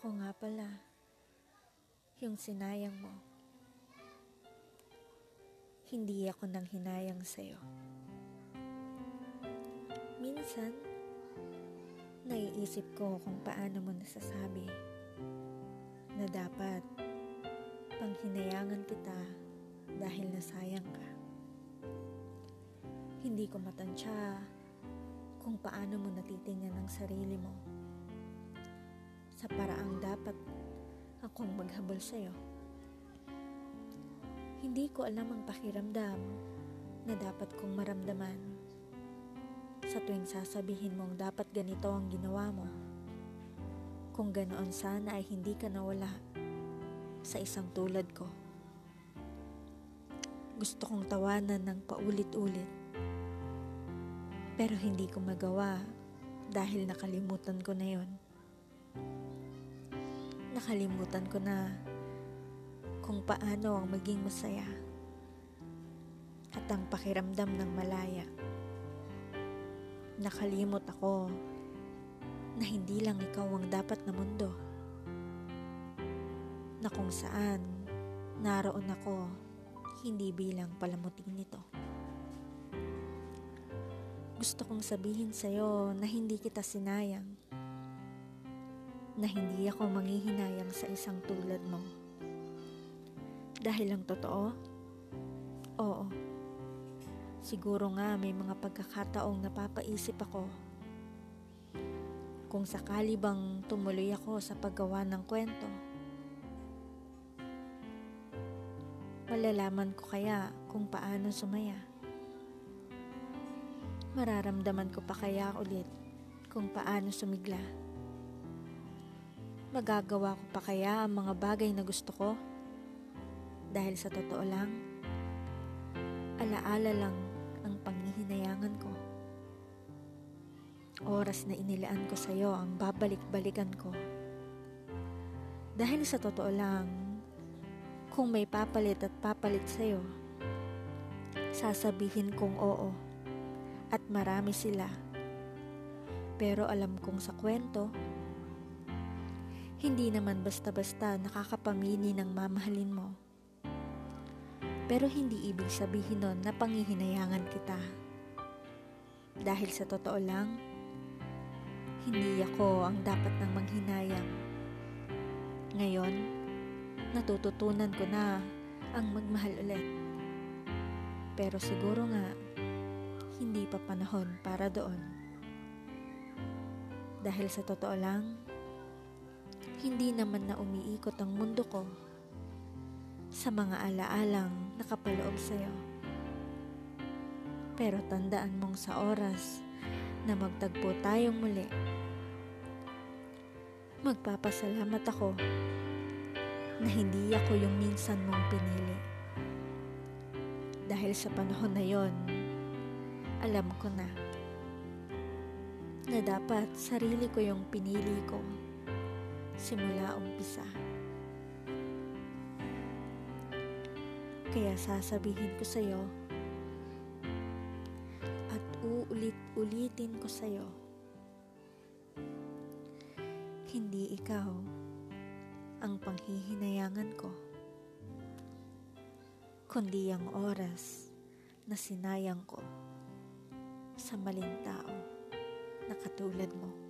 Ako nga pala, yung sinayang mo. Hindi ako nang hinayang sa'yo. Minsan, naiisip ko kung paano mo nasasabi na dapat panghinayangan kita dahil nasayang ka. Hindi ko matansya kung paano mo natitingnan ang sarili mo sa paraang dapat akong maghabol sa'yo. Hindi ko alam ang pakiramdam na dapat kong maramdaman sa tuwing sasabihin mong dapat ganito ang ginawa mo. Kung ganoon sana ay hindi ka nawala sa isang tulad ko. Gusto kong tawanan ng paulit-ulit. Pero hindi ko magawa dahil nakalimutan ko na yon. Nakalimutan ko na kung paano ang maging masaya at ang pakiramdam ng malaya. Nakalimot ako na hindi lang ikaw ang dapat na mundo. Na kung saan naroon ako hindi bilang palamuting nito. Gusto kong sabihin sa'yo na hindi kita sinayang na hindi ako manghihinayang sa isang tulad mo. Dahil lang totoo? Oo. Siguro nga may mga pagkakataong napapaisip ako kung sakali bang tumuloy ako sa paggawa ng kwento. Malalaman ko kaya kung paano sumaya. Mararamdaman ko pa kaya ulit kung paano sumigla. Magagawa ko pa kaya ang mga bagay na gusto ko? Dahil sa totoo lang, alaala lang ang panghihinayangan ko. Oras na inilaan ko sa iyo ang babalik-balikan ko. Dahil sa totoo lang, kung may papalit at papalit sa iyo, sasabihin kong oo at marami sila. Pero alam kong sa kwento, hindi naman basta-basta nakakapamili ng mamahalin mo. Pero hindi ibig sabihin nun na pangihinayangan kita. Dahil sa totoo lang, hindi ako ang dapat nang manghinayang. Ngayon, natututunan ko na ang magmahal ulit. Pero siguro nga, hindi pa panahon para doon. Dahil sa totoo lang, hindi naman na umiikot ang mundo ko sa mga alaalang nakapaloob sa'yo. Pero tandaan mong sa oras na magtagpo tayong muli, magpapasalamat ako na hindi ako yung minsan mong pinili. Dahil sa panahon na yon, alam ko na na dapat sarili ko yung pinili ko simula umpisa. Kaya sasabihin ko sa'yo at uulit-ulitin ko sa'yo hindi ikaw ang panghihinayangan ko kundi ang oras na sinayang ko sa maling tao na katulad mo.